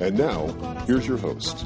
And now, here's your host.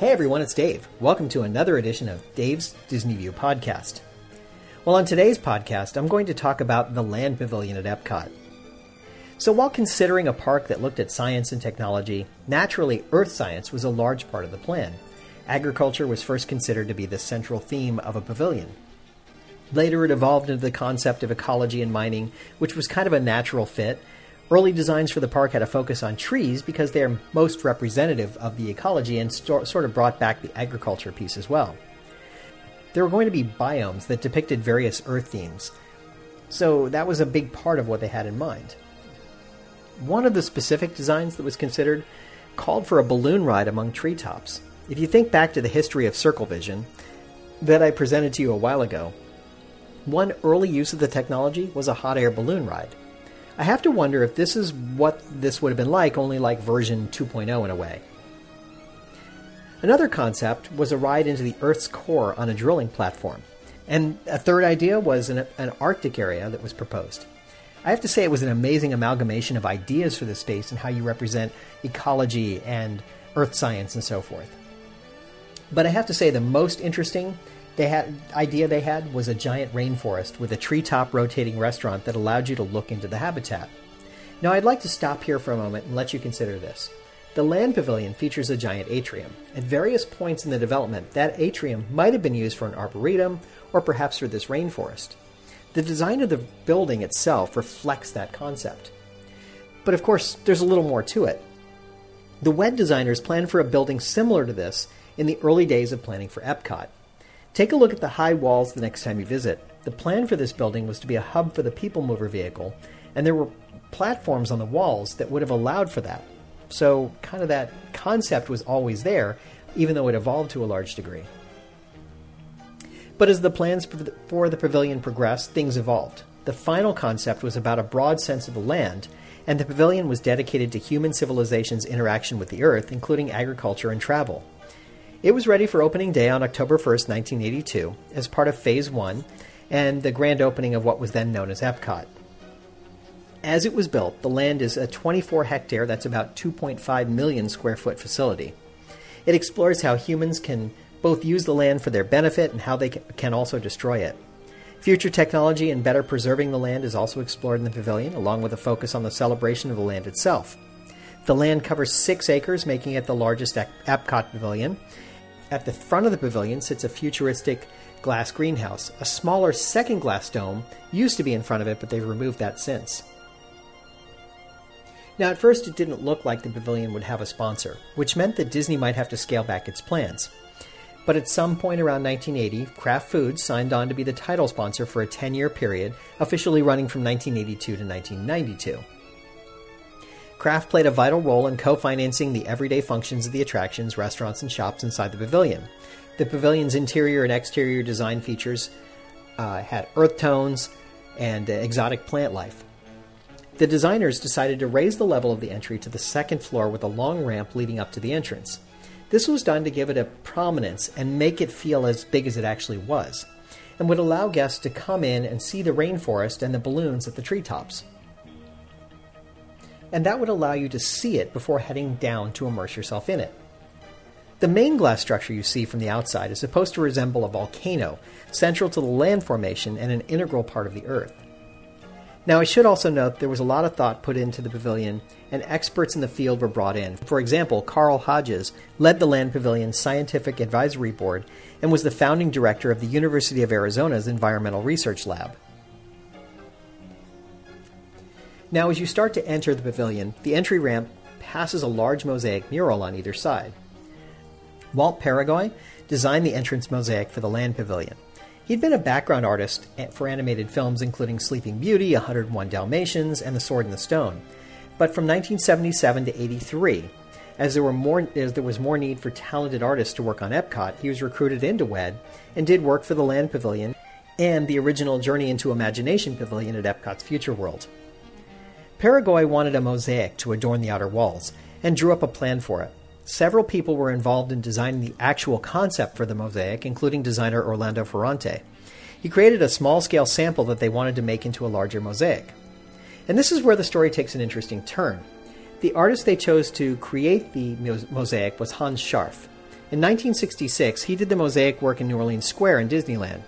Hey everyone, it's Dave. Welcome to another edition of Dave's Disney View podcast. Well, on today's podcast, I'm going to talk about the Land Pavilion at Epcot. So, while considering a park that looked at science and technology, naturally, earth science was a large part of the plan. Agriculture was first considered to be the central theme of a pavilion. Later, it evolved into the concept of ecology and mining, which was kind of a natural fit, Early designs for the park had a focus on trees because they are most representative of the ecology and sort of brought back the agriculture piece as well. There were going to be biomes that depicted various earth themes, so that was a big part of what they had in mind. One of the specific designs that was considered called for a balloon ride among treetops. If you think back to the history of Circle Vision that I presented to you a while ago, one early use of the technology was a hot air balloon ride. I have to wonder if this is what this would have been like, only like version 2.0 in a way. Another concept was a ride into the Earth's core on a drilling platform. And a third idea was an, an Arctic area that was proposed. I have to say it was an amazing amalgamation of ideas for the space and how you represent ecology and earth science and so forth. But I have to say the most interesting they had idea they had was a giant rainforest with a treetop rotating restaurant that allowed you to look into the habitat. Now I'd like to stop here for a moment and let you consider this. The land pavilion features a giant atrium. At various points in the development, that atrium might have been used for an arboretum or perhaps for this rainforest. The design of the building itself reflects that concept. But of course, there's a little more to it. The WED designers planned for a building similar to this in the early days of planning for Epcot. Take a look at the high walls the next time you visit. The plan for this building was to be a hub for the people mover vehicle, and there were platforms on the walls that would have allowed for that. So, kind of that concept was always there, even though it evolved to a large degree. But as the plans for the pavilion progressed, things evolved. The final concept was about a broad sense of the land, and the pavilion was dedicated to human civilization's interaction with the earth, including agriculture and travel. It was ready for opening day on October 1st, 1982, as part of Phase 1 and the grand opening of what was then known as Epcot. As it was built, the land is a 24 hectare, that's about 2.5 million square foot facility. It explores how humans can both use the land for their benefit and how they can also destroy it. Future technology and better preserving the land is also explored in the pavilion, along with a focus on the celebration of the land itself. The land covers six acres, making it the largest Epcot pavilion, at the front of the pavilion sits a futuristic glass greenhouse. A smaller second glass dome used to be in front of it, but they've removed that since. Now, at first, it didn't look like the pavilion would have a sponsor, which meant that Disney might have to scale back its plans. But at some point around 1980, Kraft Foods signed on to be the title sponsor for a 10 year period, officially running from 1982 to 1992. Kraft played a vital role in co financing the everyday functions of the attractions, restaurants, and shops inside the pavilion. The pavilion's interior and exterior design features uh, had earth tones and uh, exotic plant life. The designers decided to raise the level of the entry to the second floor with a long ramp leading up to the entrance. This was done to give it a prominence and make it feel as big as it actually was, and would allow guests to come in and see the rainforest and the balloons at the treetops. And that would allow you to see it before heading down to immerse yourself in it. The main glass structure you see from the outside is supposed to resemble a volcano, central to the land formation and an integral part of the Earth. Now, I should also note there was a lot of thought put into the pavilion, and experts in the field were brought in. For example, Carl Hodges led the Land Pavilion's Scientific Advisory Board and was the founding director of the University of Arizona's Environmental Research Lab. Now, as you start to enter the pavilion, the entry ramp passes a large mosaic mural on either side. Walt Peregoy designed the entrance mosaic for the Land Pavilion. He'd been a background artist for animated films including Sleeping Beauty, 101 Dalmatians, and The Sword in the Stone. But from 1977 to 83, as there, were more, as there was more need for talented artists to work on Epcot, he was recruited into WED and did work for the Land Pavilion and the original Journey into Imagination Pavilion at Epcot's Future World. Peregoy wanted a mosaic to adorn the outer walls and drew up a plan for it. Several people were involved in designing the actual concept for the mosaic, including designer Orlando Ferrante. He created a small scale sample that they wanted to make into a larger mosaic. And this is where the story takes an interesting turn. The artist they chose to create the mosaic was Hans Scharff. In 1966, he did the mosaic work in New Orleans Square in Disneyland.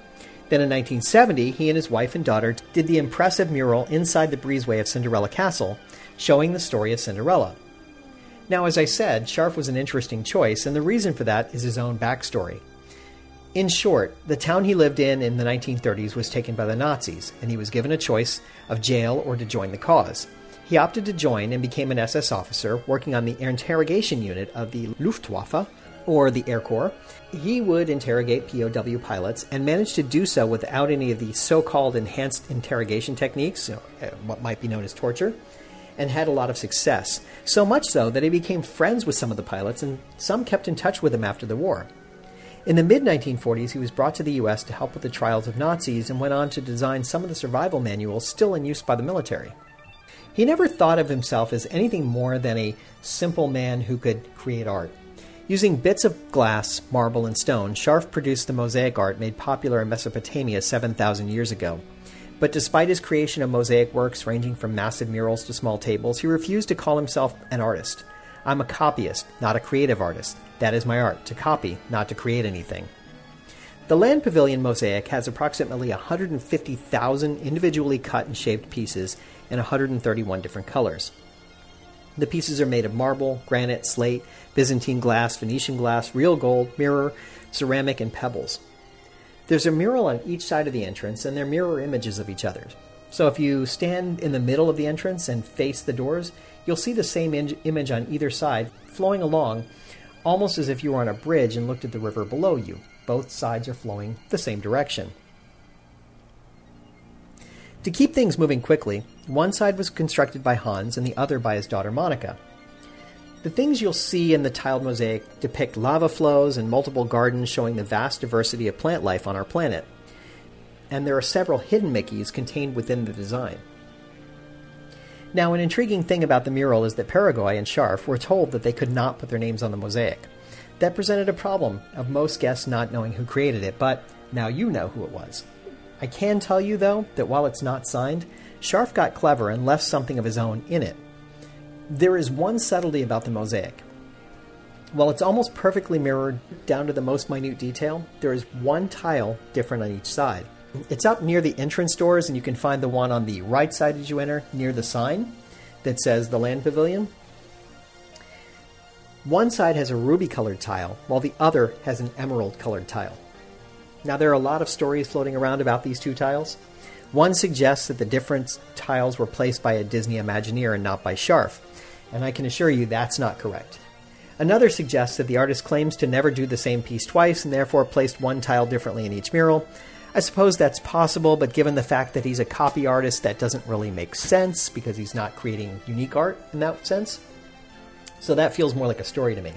Then in 1970, he and his wife and daughter did the impressive mural inside the breezeway of Cinderella Castle, showing the story of Cinderella. Now, as I said, Scharff was an interesting choice, and the reason for that is his own backstory. In short, the town he lived in in the 1930s was taken by the Nazis, and he was given a choice of jail or to join the cause. He opted to join and became an SS officer working on the interrogation unit of the Luftwaffe, or the Air Corps. He would interrogate POW pilots and managed to do so without any of the so called enhanced interrogation techniques, uh, what might be known as torture and had a lot of success. So much so that he became friends with some of the pilots, and some kept in touch with him after the war. In the mid 1940s, he was brought to the U.S. to help with the trials of Nazis and went on to design some of the survival manuals still in use by the military. He never thought of himself as anything more than a simple man who could create art. Using bits of glass, marble, and stone, Scharff produced the mosaic art made popular in Mesopotamia 7,000 years ago. But despite his creation of mosaic works ranging from massive murals to small tables, he refused to call himself an artist. I'm a copyist, not a creative artist. That is my art, to copy, not to create anything. The Land Pavilion mosaic has approximately 150,000 individually cut and shaped pieces in 131 different colors. The pieces are made of marble, granite, slate, Byzantine glass, Venetian glass, real gold, mirror, ceramic, and pebbles. There's a mural on each side of the entrance, and they're mirror images of each other. So if you stand in the middle of the entrance and face the doors, you'll see the same in- image on either side flowing along, almost as if you were on a bridge and looked at the river below you. Both sides are flowing the same direction. To keep things moving quickly, one side was constructed by Hans and the other by his daughter Monica. The things you'll see in the tiled mosaic depict lava flows and multiple gardens showing the vast diversity of plant life on our planet. And there are several hidden Mickeys contained within the design. Now, an intriguing thing about the mural is that Peregoy and Scharff were told that they could not put their names on the mosaic. That presented a problem of most guests not knowing who created it, but now you know who it was. I can tell you, though, that while it's not signed, Scharff got clever and left something of his own in it. There is one subtlety about the mosaic. While it's almost perfectly mirrored down to the most minute detail, there is one tile different on each side. It's up near the entrance doors, and you can find the one on the right side as you enter near the sign that says the Land Pavilion. One side has a ruby colored tile, while the other has an emerald colored tile. Now, there are a lot of stories floating around about these two tiles. One suggests that the different tiles were placed by a Disney Imagineer and not by Scharff, and I can assure you that's not correct. Another suggests that the artist claims to never do the same piece twice and therefore placed one tile differently in each mural. I suppose that's possible, but given the fact that he's a copy artist, that doesn't really make sense because he's not creating unique art in that sense. So that feels more like a story to me.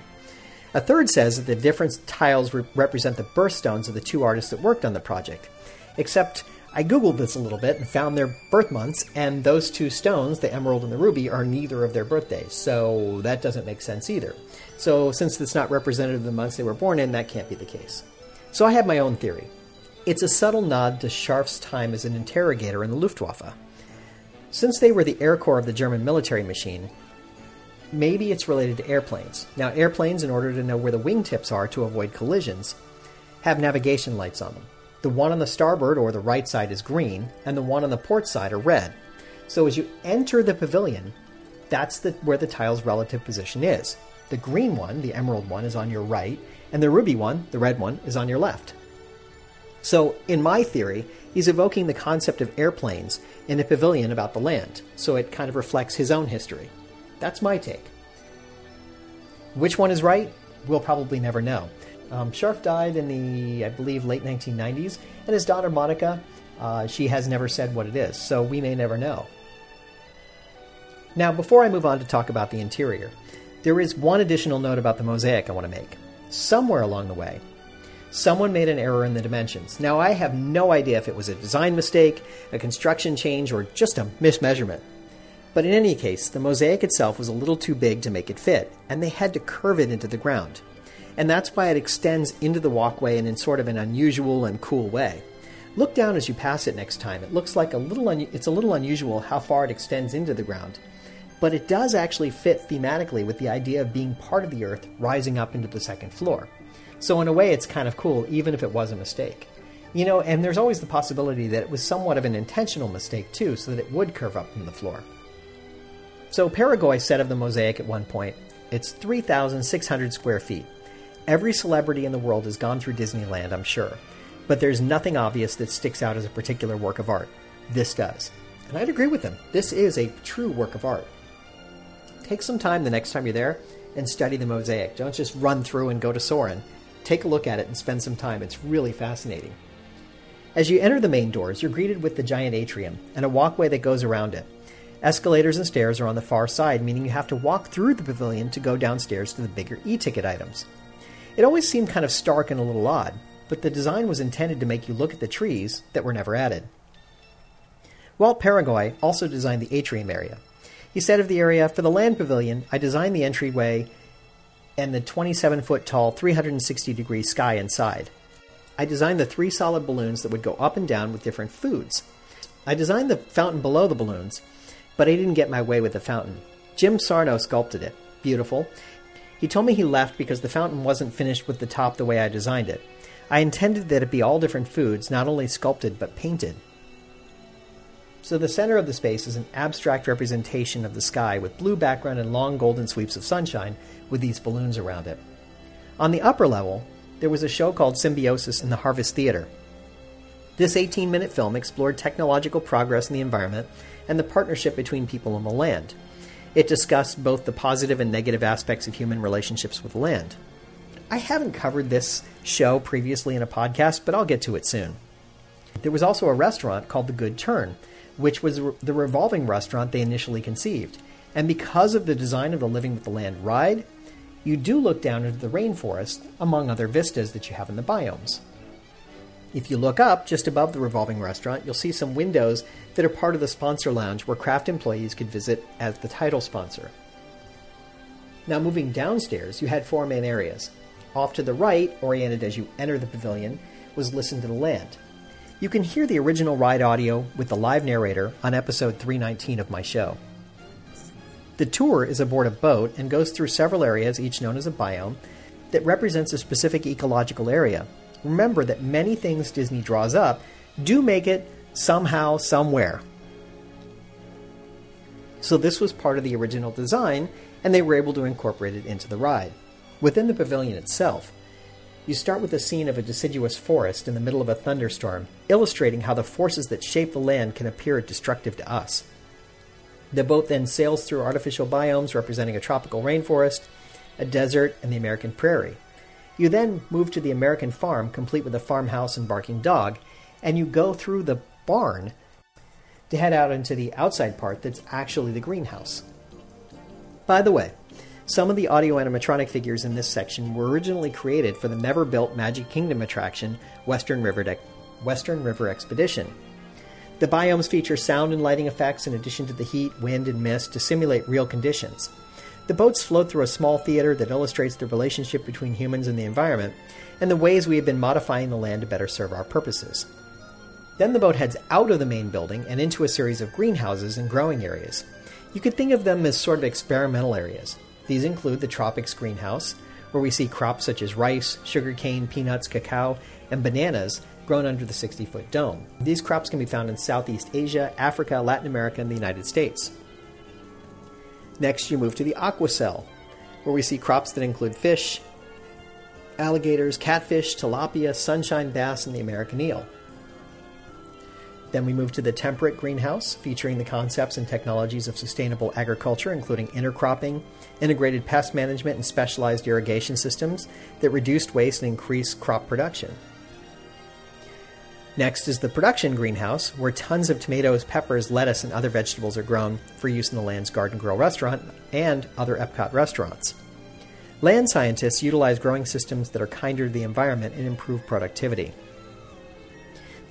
A third says that the different tiles re- represent the birthstones of the two artists that worked on the project. Except I googled this a little bit and found their birth months, and those two stones, the emerald and the ruby, are neither of their birthdays, so that doesn't make sense either. So, since it's not representative of the months they were born in, that can't be the case. So, I have my own theory. It's a subtle nod to Scharff's time as an interrogator in the Luftwaffe. Since they were the air corps of the German military machine, maybe it's related to airplanes. Now, airplanes, in order to know where the wingtips are to avoid collisions, have navigation lights on them. The one on the starboard or the right side is green, and the one on the port side are red. So as you enter the pavilion, that's the, where the tile's relative position is. The green one, the emerald one, is on your right, and the ruby one, the red one, is on your left. So, in my theory, he's evoking the concept of airplanes in a pavilion about the land, so it kind of reflects his own history. That's my take. Which one is right? We'll probably never know. Um, Scharff died in the, I believe, late 1990s, and his daughter Monica, uh, she has never said what it is, so we may never know. Now, before I move on to talk about the interior, there is one additional note about the mosaic I want to make. Somewhere along the way, someone made an error in the dimensions. Now, I have no idea if it was a design mistake, a construction change, or just a mismeasurement. But in any case, the mosaic itself was a little too big to make it fit, and they had to curve it into the ground. And that's why it extends into the walkway and in sort of an unusual and cool way. Look down as you pass it next time. It looks like a little un- it's a little unusual how far it extends into the ground. But it does actually fit thematically with the idea of being part of the earth rising up into the second floor. So in a way it's kind of cool even if it was a mistake. You know, and there's always the possibility that it was somewhat of an intentional mistake too, so that it would curve up from the floor. So Peregoy said of the mosaic at one point, it's 3,600 square feet. Every celebrity in the world has gone through Disneyland, I'm sure, but there's nothing obvious that sticks out as a particular work of art. This does. And I'd agree with him. This is a true work of art. Take some time the next time you're there and study the mosaic. Don't just run through and go to Soarin'. Take a look at it and spend some time. It's really fascinating. As you enter the main doors, you're greeted with the giant atrium and a walkway that goes around it. Escalators and stairs are on the far side, meaning you have to walk through the pavilion to go downstairs to the bigger e ticket items. It always seemed kind of stark and a little odd, but the design was intended to make you look at the trees that were never added. Walt Peregoy also designed the atrium area. He said of the area, For the land pavilion, I designed the entryway and the 27 foot tall, 360 degree sky inside. I designed the three solid balloons that would go up and down with different foods. I designed the fountain below the balloons but I didn't get my way with the fountain. Jim Sarno sculpted it. Beautiful. He told me he left because the fountain wasn't finished with the top the way I designed it. I intended that it be all different foods, not only sculpted but painted. So the center of the space is an abstract representation of the sky with blue background and long golden sweeps of sunshine with these balloons around it. On the upper level, there was a show called Symbiosis in the Harvest Theater. This 18 minute film explored technological progress in the environment and the partnership between people and the land. It discussed both the positive and negative aspects of human relationships with land. I haven't covered this show previously in a podcast, but I'll get to it soon. There was also a restaurant called The Good Turn, which was the revolving restaurant they initially conceived. And because of the design of the Living with the Land ride, you do look down into the rainforest, among other vistas that you have in the biomes. If you look up just above the revolving restaurant, you'll see some windows that are part of the sponsor lounge where Kraft employees could visit as the title sponsor. Now, moving downstairs, you had four main areas. Off to the right, oriented as you enter the pavilion, was Listen to the Land. You can hear the original ride audio with the live narrator on episode 319 of my show. The tour is aboard a boat and goes through several areas, each known as a biome, that represents a specific ecological area, remember that many things Disney draws up do make it somehow, somewhere. So this was part of the original design, and they were able to incorporate it into the ride. Within the pavilion itself, you start with a scene of a deciduous forest in the middle of a thunderstorm, illustrating how the forces that shape the land can appear destructive to us. The boat then sails through artificial biomes representing a tropical rainforest, a desert, and the American prairie. You then move to the American farm, complete with a farmhouse and barking dog, and you go through the barn to head out into the outside part that's actually the greenhouse. By the way, some of the audio animatronic figures in this section were originally created for the never built Magic Kingdom attraction, Western River, De- Western River Expedition. The biomes feature sound and lighting effects in addition to the heat, wind, and mist to simulate real conditions. The boats float through a small theater that illustrates the relationship between humans and the environment, and the ways we have been modifying the land to better serve our purposes. Then the boat heads out of the main building and into a series of greenhouses and growing areas. You could think of them as sort of experimental areas. These include the Tropics Greenhouse, where we see crops such as rice, sugarcane, peanuts, cacao, and bananas grown under the 60 foot dome. These crops can be found in Southeast Asia, Africa, Latin America, and the United States. Next, you move to the Aquacell, where we see crops that include fish, alligators, catfish, tilapia, sunshine bass, and the American eel. Then we move to the temperate greenhouse, featuring the concepts and technologies of sustainable agriculture, including intercropping, integrated pest management, and specialized irrigation systems that reduced waste and increased crop production. Next is the production greenhouse, where tons of tomatoes, peppers, lettuce, and other vegetables are grown for use in the Land's Garden Grill restaurant and other Epcot restaurants. Land scientists utilize growing systems that are kinder to the environment and improve productivity.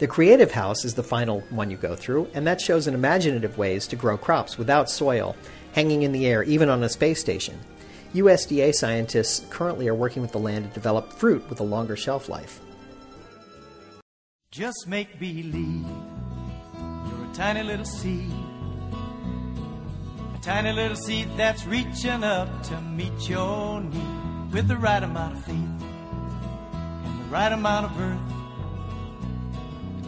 The creative house is the final one you go through, and that shows an imaginative ways to grow crops without soil, hanging in the air, even on a space station. USDA scientists currently are working with the land to develop fruit with a longer shelf life. Just make believe you're a tiny little seed. A tiny little seed that's reaching up to meet your need with the right amount of faith and the right amount of earth.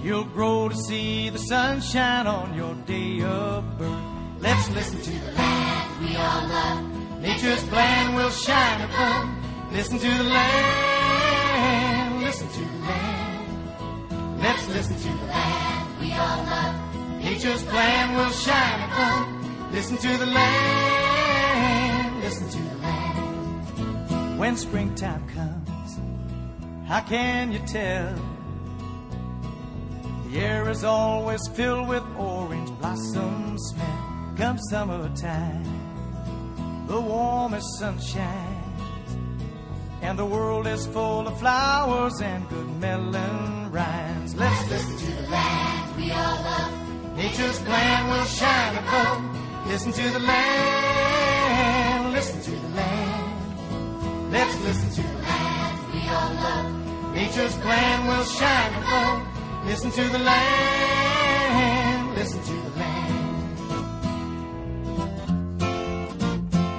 You'll grow to see the sunshine on your day of birth. Let's listen to the land we all love. Nature's plan will shine above. Listen to the land. Let's listen to the land we all love. Nature's plan will shine above. Listen to the land. Listen to the land. When springtime comes, how can you tell? The air is always filled with orange blossom smell. Come summertime, the warmest sunshine, and the world is full of flowers and good melon rhymes. Let's listen to the land we all love. Nature's plan will shine above. Listen to the land, listen to the land. Let's listen to the land we all love. Nature's plan will shine above. Listen to the land, listen to the land.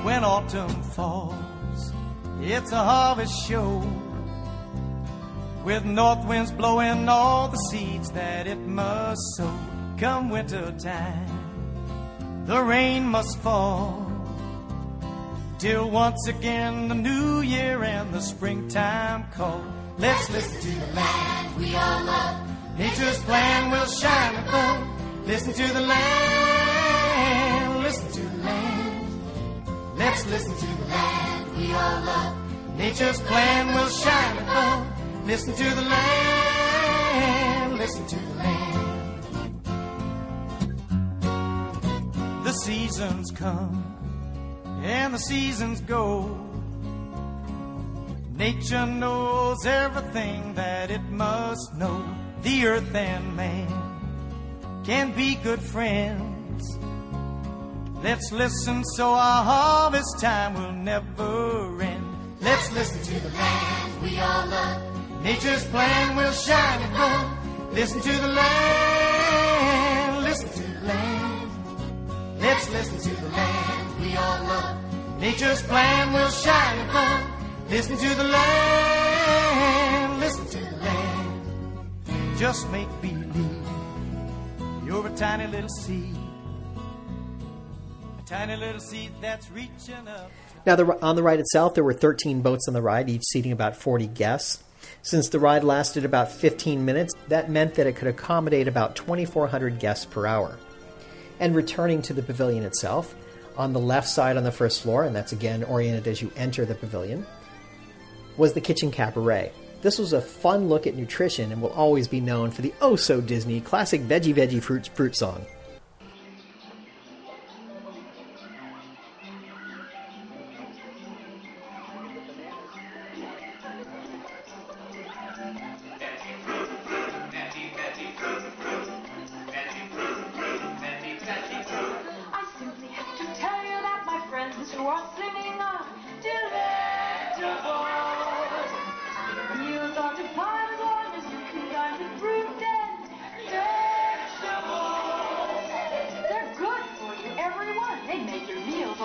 When autumn falls, it's a harvest show. With north winds blowing all the seeds that it must sow. Come winter time, the rain must fall. Till once again the new year and the springtime call. Let's listen to the land we all love. Nature's plan will shine above. Listen to the land, listen to the land. Let's listen to the land we all love. Nature's plan will shine above. Listen to the land, listen to the land. The seasons come and the seasons go. Nature knows everything that it must know the earth and man can be good friends. Let's listen so our harvest time will never end. Let's listen to the land we all love. Nature's plan will shine above. Listen to the land, listen to the land. Let's listen to the land we all love. Nature's plan will shine above. Listen to the land, listen to the land just make believe you're a tiny little seed. A tiny little seed that's reaching up. Now, the, on the ride itself, there were 13 boats on the ride, each seating about 40 guests. Since the ride lasted about 15 minutes, that meant that it could accommodate about 2,400 guests per hour. And returning to the pavilion itself, on the left side on the first floor, and that's again oriented as you enter the pavilion, was the Kitchen Kabaret. This was a fun look at nutrition and will always be known for the oh so Disney classic Veggie Veggie Fruits Fruit song.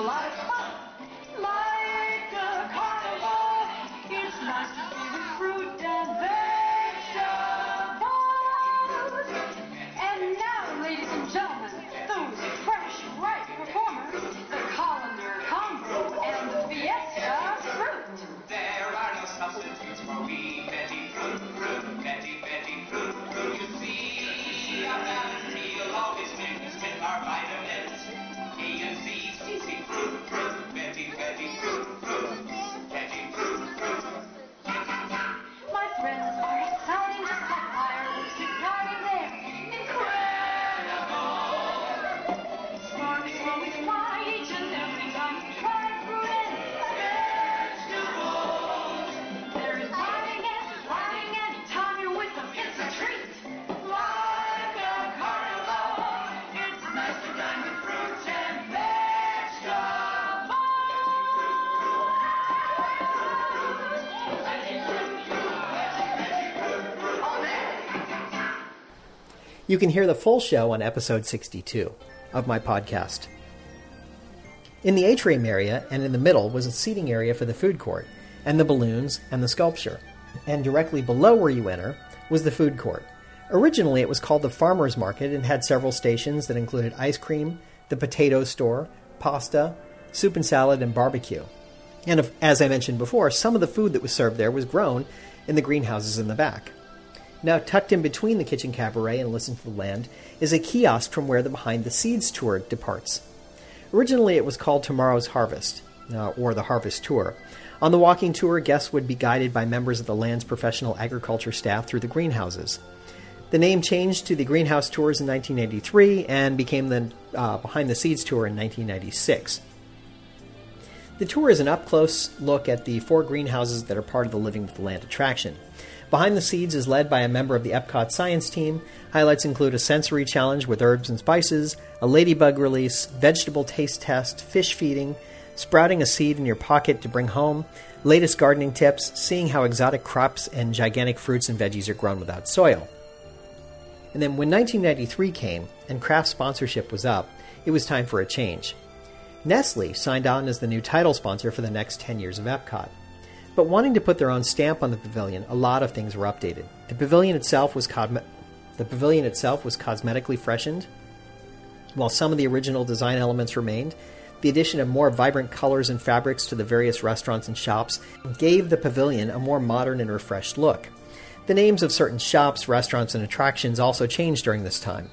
Lot of You can hear the full show on episode 62 of my podcast. In the atrium area and in the middle was a seating area for the food court, and the balloons and the sculpture. And directly below where you enter was the food court. Originally, it was called the Farmer's Market and had several stations that included ice cream, the potato store, pasta, soup and salad, and barbecue. And if, as I mentioned before, some of the food that was served there was grown in the greenhouses in the back. Now, tucked in between the kitchen cabaret and Listen to the Land is a kiosk from where the Behind the Seeds tour departs. Originally, it was called Tomorrow's Harvest, uh, or the Harvest Tour. On the walking tour, guests would be guided by members of the land's professional agriculture staff through the greenhouses. The name changed to the Greenhouse Tours in 1983 and became the uh, Behind the Seeds Tour in 1996. The tour is an up close look at the four greenhouses that are part of the Living with the Land attraction. Behind the Seeds is led by a member of the Epcot science team. Highlights include a sensory challenge with herbs and spices, a ladybug release, vegetable taste test, fish feeding, sprouting a seed in your pocket to bring home, latest gardening tips, seeing how exotic crops and gigantic fruits and veggies are grown without soil. And then when 1993 came and Kraft sponsorship was up, it was time for a change. Nestle signed on as the new title sponsor for the next 10 years of Epcot. But wanting to put their own stamp on the pavilion, a lot of things were updated. The pavilion itself was the pavilion itself was cosmetically freshened, while some of the original design elements remained. The addition of more vibrant colors and fabrics to the various restaurants and shops gave the pavilion a more modern and refreshed look. The names of certain shops, restaurants, and attractions also changed during this time.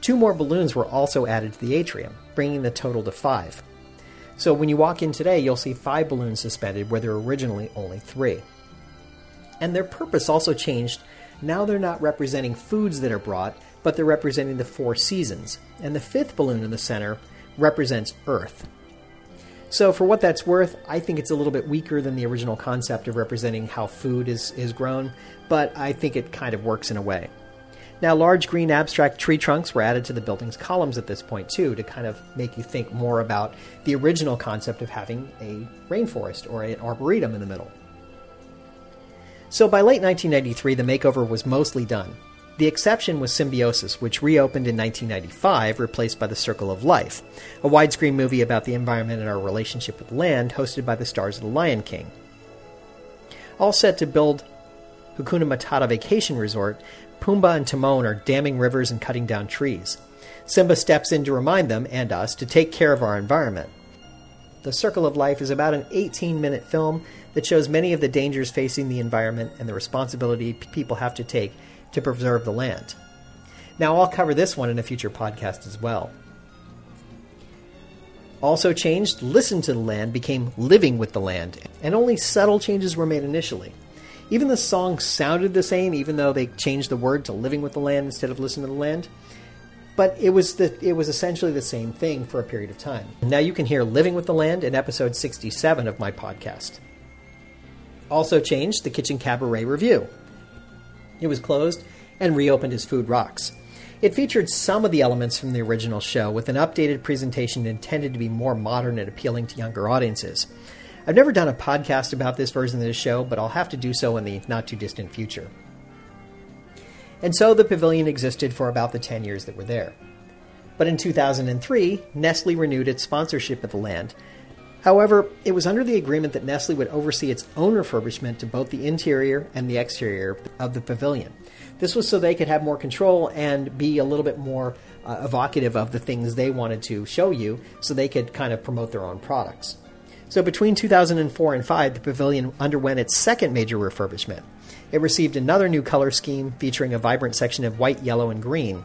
Two more balloons were also added to the atrium, bringing the total to five. So when you walk in today, you'll see five balloons suspended where there were originally only three. And their purpose also changed. Now they're not representing foods that are brought, but they're representing the four seasons. And the fifth balloon in the center represents Earth. So, for what that's worth, I think it's a little bit weaker than the original concept of representing how food is, is grown, but I think it kind of works in a way. Now, large green abstract tree trunks were added to the building's columns at this point, too, to kind of make you think more about the original concept of having a rainforest or an arboretum in the middle. So, by late 1993, the makeover was mostly done. The exception was Symbiosis, which reopened in 1995, replaced by The Circle of Life, a widescreen movie about the environment and our relationship with land, hosted by the stars of The Lion King. All set to build Hakuna Matata Vacation Resort, Pumbaa and Timon are damming rivers and cutting down trees. Simba steps in to remind them, and us, to take care of our environment. The Circle of Life is about an 18 minute film that shows many of the dangers facing the environment and the responsibility people have to take to preserve the land. Now, I'll cover this one in a future podcast as well. Also changed, Listen to the Land became Living with the Land, and only subtle changes were made initially. Even the song sounded the same, even though they changed the word to Living with the Land instead of Listen to the Land. But it was the it was essentially the same thing for a period of time. Now you can hear Living with the Land in episode 67 of my podcast. Also changed the Kitchen Kabaret Review. It was closed and reopened as Food Rocks. It featured some of the elements from the original show with an updated presentation intended to be more modern and appealing to younger audiences. I've never done a podcast about this version of the show, but I'll have to do so in the not too distant future. And so the pavilion existed for about the 10 years that were there. But in 2003, Nestle renewed its sponsorship of the land. However, it was under the agreement that Nestle would oversee its own refurbishment to both the interior and the exterior of the pavilion. This was so they could have more control and be a little bit more uh, evocative of the things they wanted to show you so they could kind of promote their own products. So between 2004 and 5, the pavilion underwent its second major refurbishment. It received another new color scheme featuring a vibrant section of white, yellow, and green.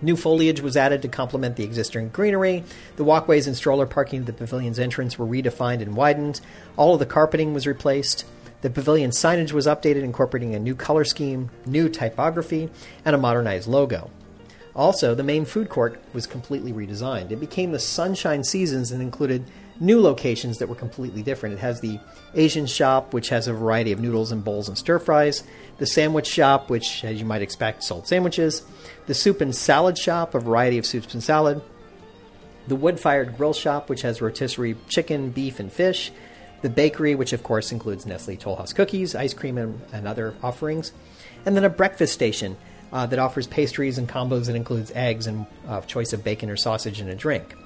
New foliage was added to complement the existing greenery. The walkways and stroller parking at the pavilion's entrance were redefined and widened. All of the carpeting was replaced. The pavilion signage was updated, incorporating a new color scheme, new typography, and a modernized logo. Also, the main food court was completely redesigned. It became the Sunshine Seasons and included new locations that were completely different. It has the Asian shop, which has a variety of noodles and bowls and stir fries, the sandwich shop, which, as you might expect, sold sandwiches, the soup and salad shop, a variety of soups and salad, the wood fired grill shop, which has rotisserie chicken, beef, and fish, the bakery, which of course includes Nestle Toll House cookies, ice cream, and, and other offerings, and then a breakfast station uh, that offers pastries and combos that includes eggs and uh, choice of bacon or sausage and a drink.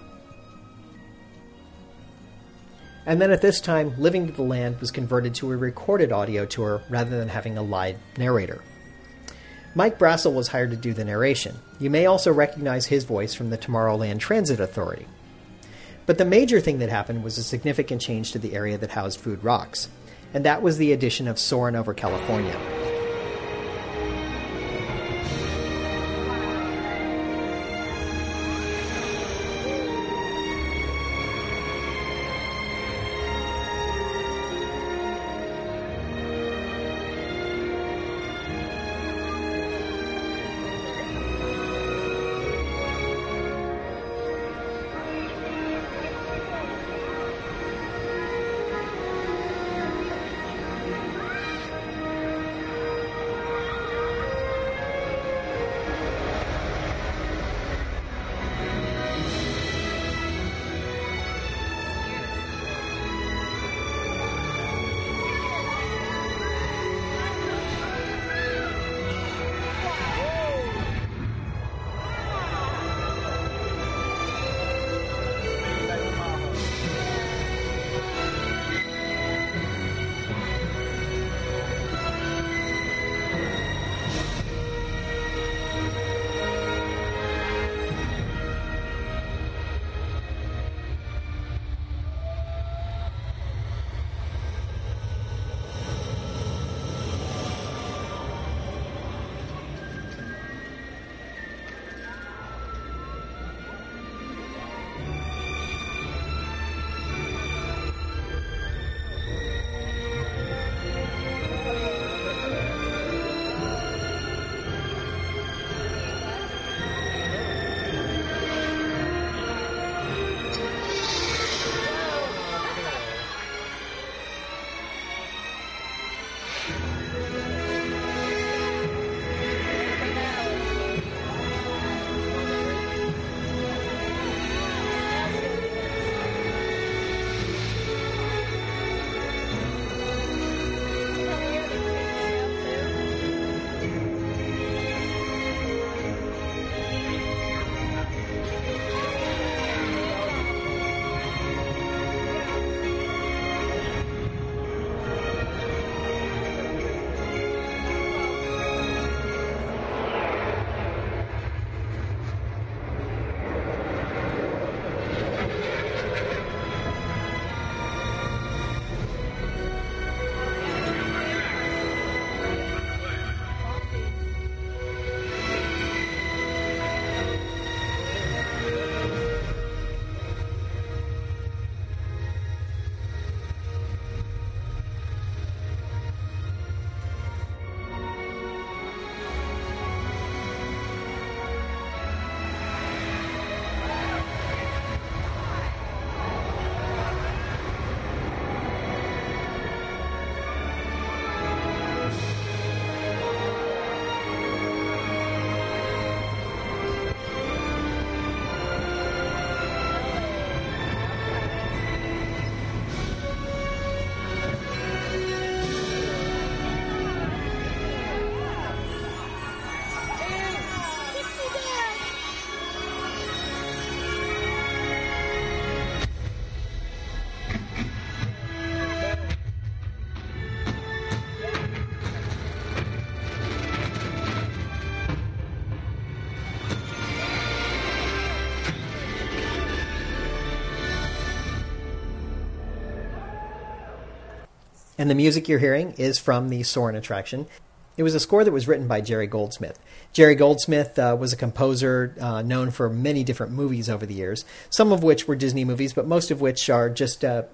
And then at this time, Living to the Land was converted to a recorded audio tour rather than having a live narrator. Mike Brassel was hired to do the narration. You may also recognize his voice from the Tomorrowland Transit Authority. But the major thing that happened was a significant change to the area that housed Food Rocks, and that was the addition of Soarin' over California. And the music you're hearing is from the Soarin' attraction. It was a score that was written by Jerry Goldsmith. Jerry Goldsmith uh, was a composer uh, known for many different movies over the years, some of which were Disney movies, but most of which are just uh,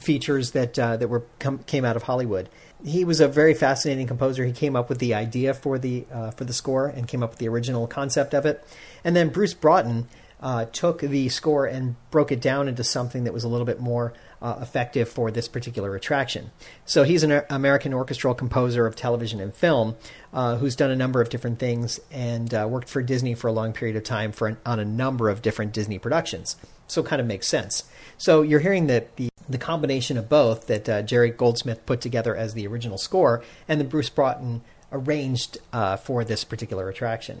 features that uh, that were com- came out of Hollywood. He was a very fascinating composer. He came up with the idea for the uh, for the score and came up with the original concept of it. And then Bruce Broughton uh, took the score and broke it down into something that was a little bit more uh, effective for this particular attraction. So he's an American orchestral composer of television and film uh, who's done a number of different things and uh, worked for Disney for a long period of time for an, on a number of different Disney productions. So it kind of makes sense. So you're hearing that the the combination of both that uh, Jerry Goldsmith put together as the original score and the Bruce Broughton arranged uh, for this particular attraction.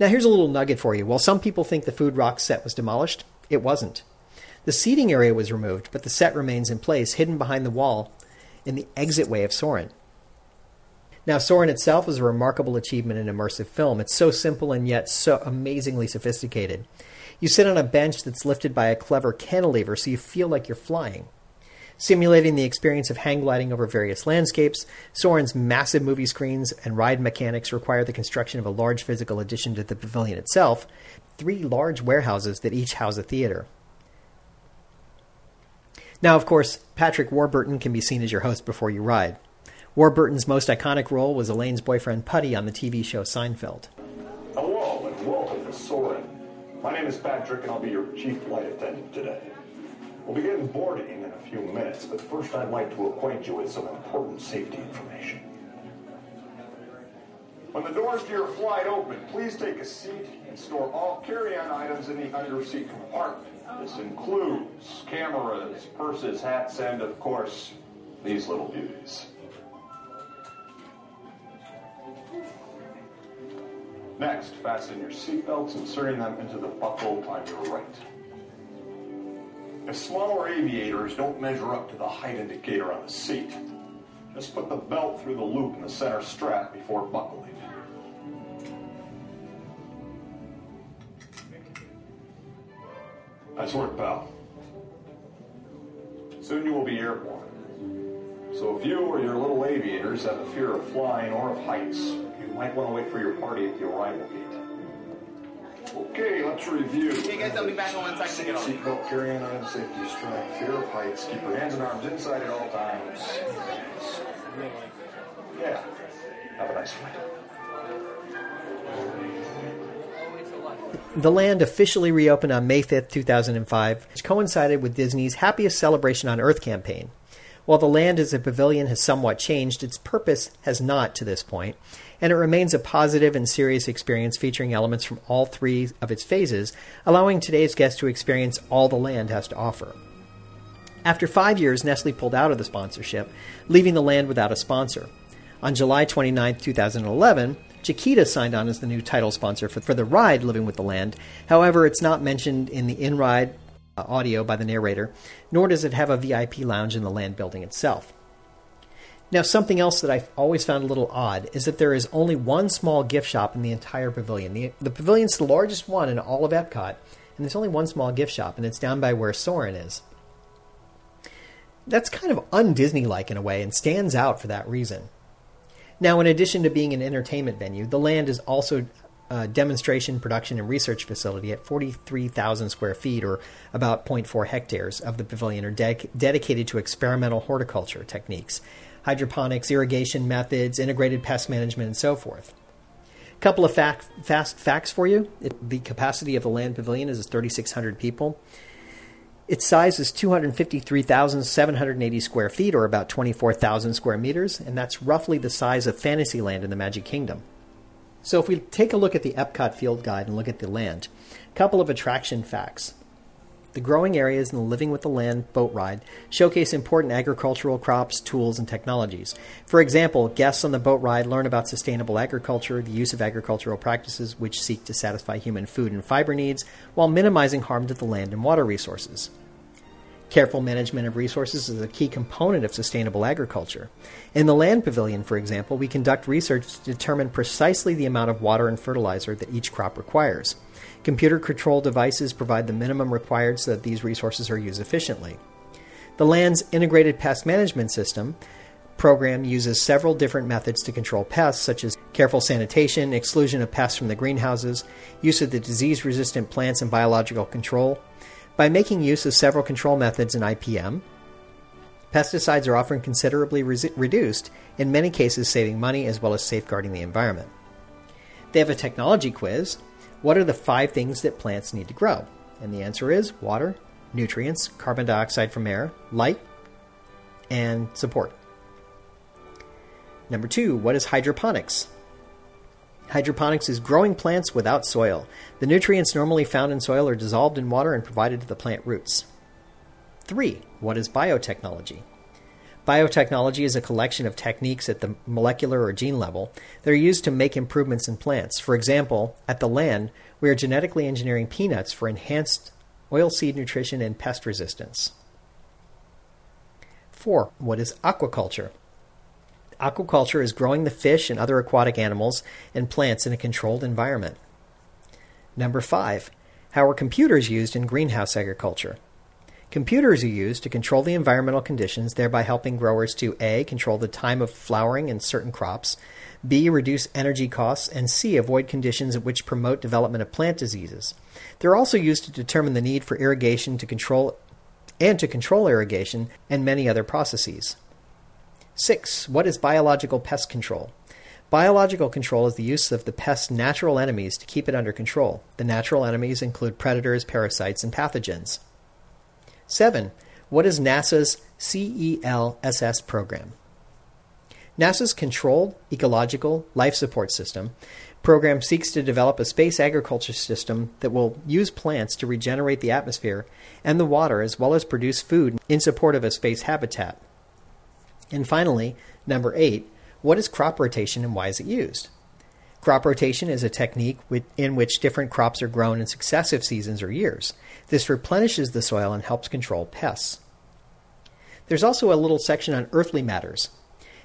Now, here's a little nugget for you. While some people think the Food Rock set was demolished, it wasn't. The seating area was removed, but the set remains in place, hidden behind the wall in the exit way of Soarin'. Now, Soarin' itself is a remarkable achievement in immersive film. It's so simple and yet so amazingly sophisticated. You sit on a bench that's lifted by a clever cantilever so you feel like you're flying. Simulating the experience of hang gliding over various landscapes, Soarin's massive movie screens and ride mechanics require the construction of a large physical addition to the pavilion itself, three large warehouses that each house a theater. Now, of course, Patrick Warburton can be seen as your host before you ride. Warburton's most iconic role was Elaine's boyfriend Putty on the TV show Seinfeld. Hello and welcome to Soarin'. My name is Patrick and I'll be your chief flight attendant today. We'll begin boarding in a few minutes, but first I'd like to acquaint you with some important safety information. When the doors to your flight open, please take a seat and store all carry-on items in the underseat compartment. This includes cameras, purses, hats, and of course, these little beauties. Next, fasten your seatbelts, inserting them into the buckle on your right. If smaller aviators don't measure up to the height indicator on the seat, just put the belt through the loop in the center strap before buckling. Nice work, pal. Soon you will be airborne. So if you or your little aviators have a fear of flying or of heights, you might want to wait for your party at the arrival gate. Okay, let's review. Hey guys, I'll be back in one second to get on. Seatbelt, carry-on item, safety strap, fear of heights, keep your hands and arms inside at all times. Yeah. Have a nice flight. The land officially reopened on May 5th, 2005, which coincided with Disney's Happiest Celebration on Earth campaign. While the land as a pavilion has somewhat changed, its purpose has not to this point, and it remains a positive and serious experience featuring elements from all three of its phases, allowing today's guests to experience all the land has to offer. After five years, Nestle pulled out of the sponsorship, leaving the land without a sponsor. On July 29, 2011, Chiquita signed on as the new title sponsor for, for the ride Living with the Land. However, it's not mentioned in the in ride uh, audio by the narrator, nor does it have a VIP lounge in the land building itself. Now, something else that I've always found a little odd is that there is only one small gift shop in the entire pavilion. The, the pavilion's the largest one in all of Epcot, and there's only one small gift shop, and it's down by where Soarin' is. That's kind of un Disney like in a way and stands out for that reason. Now, in addition to being an entertainment venue, the land is also a demonstration, production, and research facility at 43,000 square feet, or about 0.4 hectares, of the pavilion are de- dedicated to experimental horticulture techniques, hydroponics, irrigation methods, integrated pest management, and so forth. A couple of fact, fast facts for you. The capacity of the land pavilion is 3,600 people. Its size is 253,780 square feet, or about 24,000 square meters, and that's roughly the size of Fantasyland in the Magic Kingdom. So, if we take a look at the Epcot Field Guide and look at the land, a couple of attraction facts. The growing areas in the Living with the Land boat ride showcase important agricultural crops, tools, and technologies. For example, guests on the boat ride learn about sustainable agriculture, the use of agricultural practices which seek to satisfy human food and fiber needs while minimizing harm to the land and water resources. Careful management of resources is a key component of sustainable agriculture. In the land pavilion, for example, we conduct research to determine precisely the amount of water and fertilizer that each crop requires. Computer controlled devices provide the minimum required so that these resources are used efficiently. The land's integrated pest management system program uses several different methods to control pests, such as careful sanitation, exclusion of pests from the greenhouses, use of the disease resistant plants, and biological control. By making use of several control methods in IPM, pesticides are often considerably re- reduced, in many cases, saving money as well as safeguarding the environment. They have a technology quiz. What are the five things that plants need to grow? And the answer is water, nutrients, carbon dioxide from air, light, and support. Number two, what is hydroponics? Hydroponics is growing plants without soil. The nutrients normally found in soil are dissolved in water and provided to the plant roots. 3. What is biotechnology? Biotechnology is a collection of techniques at the molecular or gene level that are used to make improvements in plants. For example, at the land, we are genetically engineering peanuts for enhanced oilseed nutrition and pest resistance. 4. What is aquaculture? Aquaculture is growing the fish and other aquatic animals and plants in a controlled environment. Number five, how are computers used in greenhouse agriculture? Computers are used to control the environmental conditions, thereby helping growers to A. control the time of flowering in certain crops, B. reduce energy costs, and C. avoid conditions which promote development of plant diseases. They're also used to determine the need for irrigation to control and to control irrigation and many other processes. 6. What is biological pest control? Biological control is the use of the pest's natural enemies to keep it under control. The natural enemies include predators, parasites, and pathogens. 7. What is NASA's CELSS program? NASA's Controlled Ecological Life Support System program seeks to develop a space agriculture system that will use plants to regenerate the atmosphere and the water as well as produce food in support of a space habitat. And finally, number eight, what is crop rotation and why is it used? Crop rotation is a technique in which different crops are grown in successive seasons or years. This replenishes the soil and helps control pests. There's also a little section on earthly matters.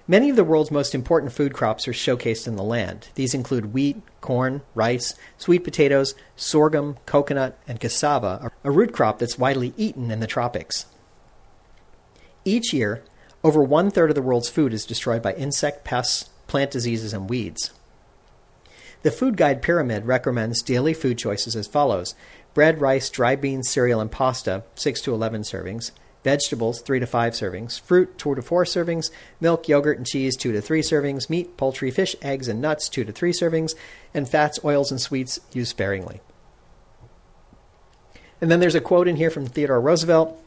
Many of the world's most important food crops are showcased in the land. These include wheat, corn, rice, sweet potatoes, sorghum, coconut, and cassava, a root crop that's widely eaten in the tropics. Each year, over one third of the world's food is destroyed by insect pests, plant diseases, and weeds. The Food Guide Pyramid recommends daily food choices as follows. Bread, rice, dry beans, cereal, and pasta, 6 to 11 servings, vegetables, 3 to 5 servings, fruit, 2 to 4 servings, milk, yogurt, and cheese, 2 to 3 servings, meat, poultry, fish, eggs, and nuts, 2 to 3 servings, and fats, oils, and sweets used sparingly. And then there's a quote in here from Theodore Roosevelt.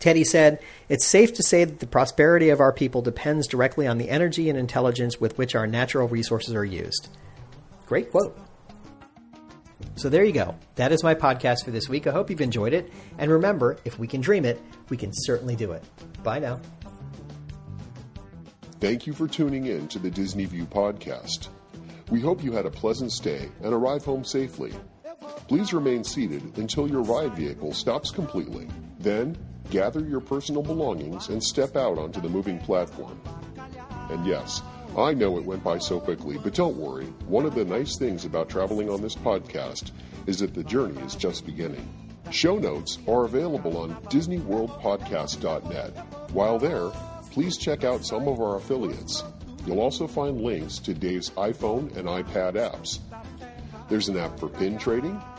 Teddy said, It's safe to say that the prosperity of our people depends directly on the energy and intelligence with which our natural resources are used. Great quote. So there you go. That is my podcast for this week. I hope you've enjoyed it. And remember, if we can dream it, we can certainly do it. Bye now. Thank you for tuning in to the Disney View podcast. We hope you had a pleasant stay and arrive home safely. Please remain seated until your ride vehicle stops completely. Then, gather your personal belongings and step out onto the moving platform. And yes, I know it went by so quickly, but don't worry. One of the nice things about traveling on this podcast is that the journey is just beginning. Show notes are available on DisneyWorldPodcast.net. While there, please check out some of our affiliates. You'll also find links to Dave's iPhone and iPad apps. There's an app for pin trading,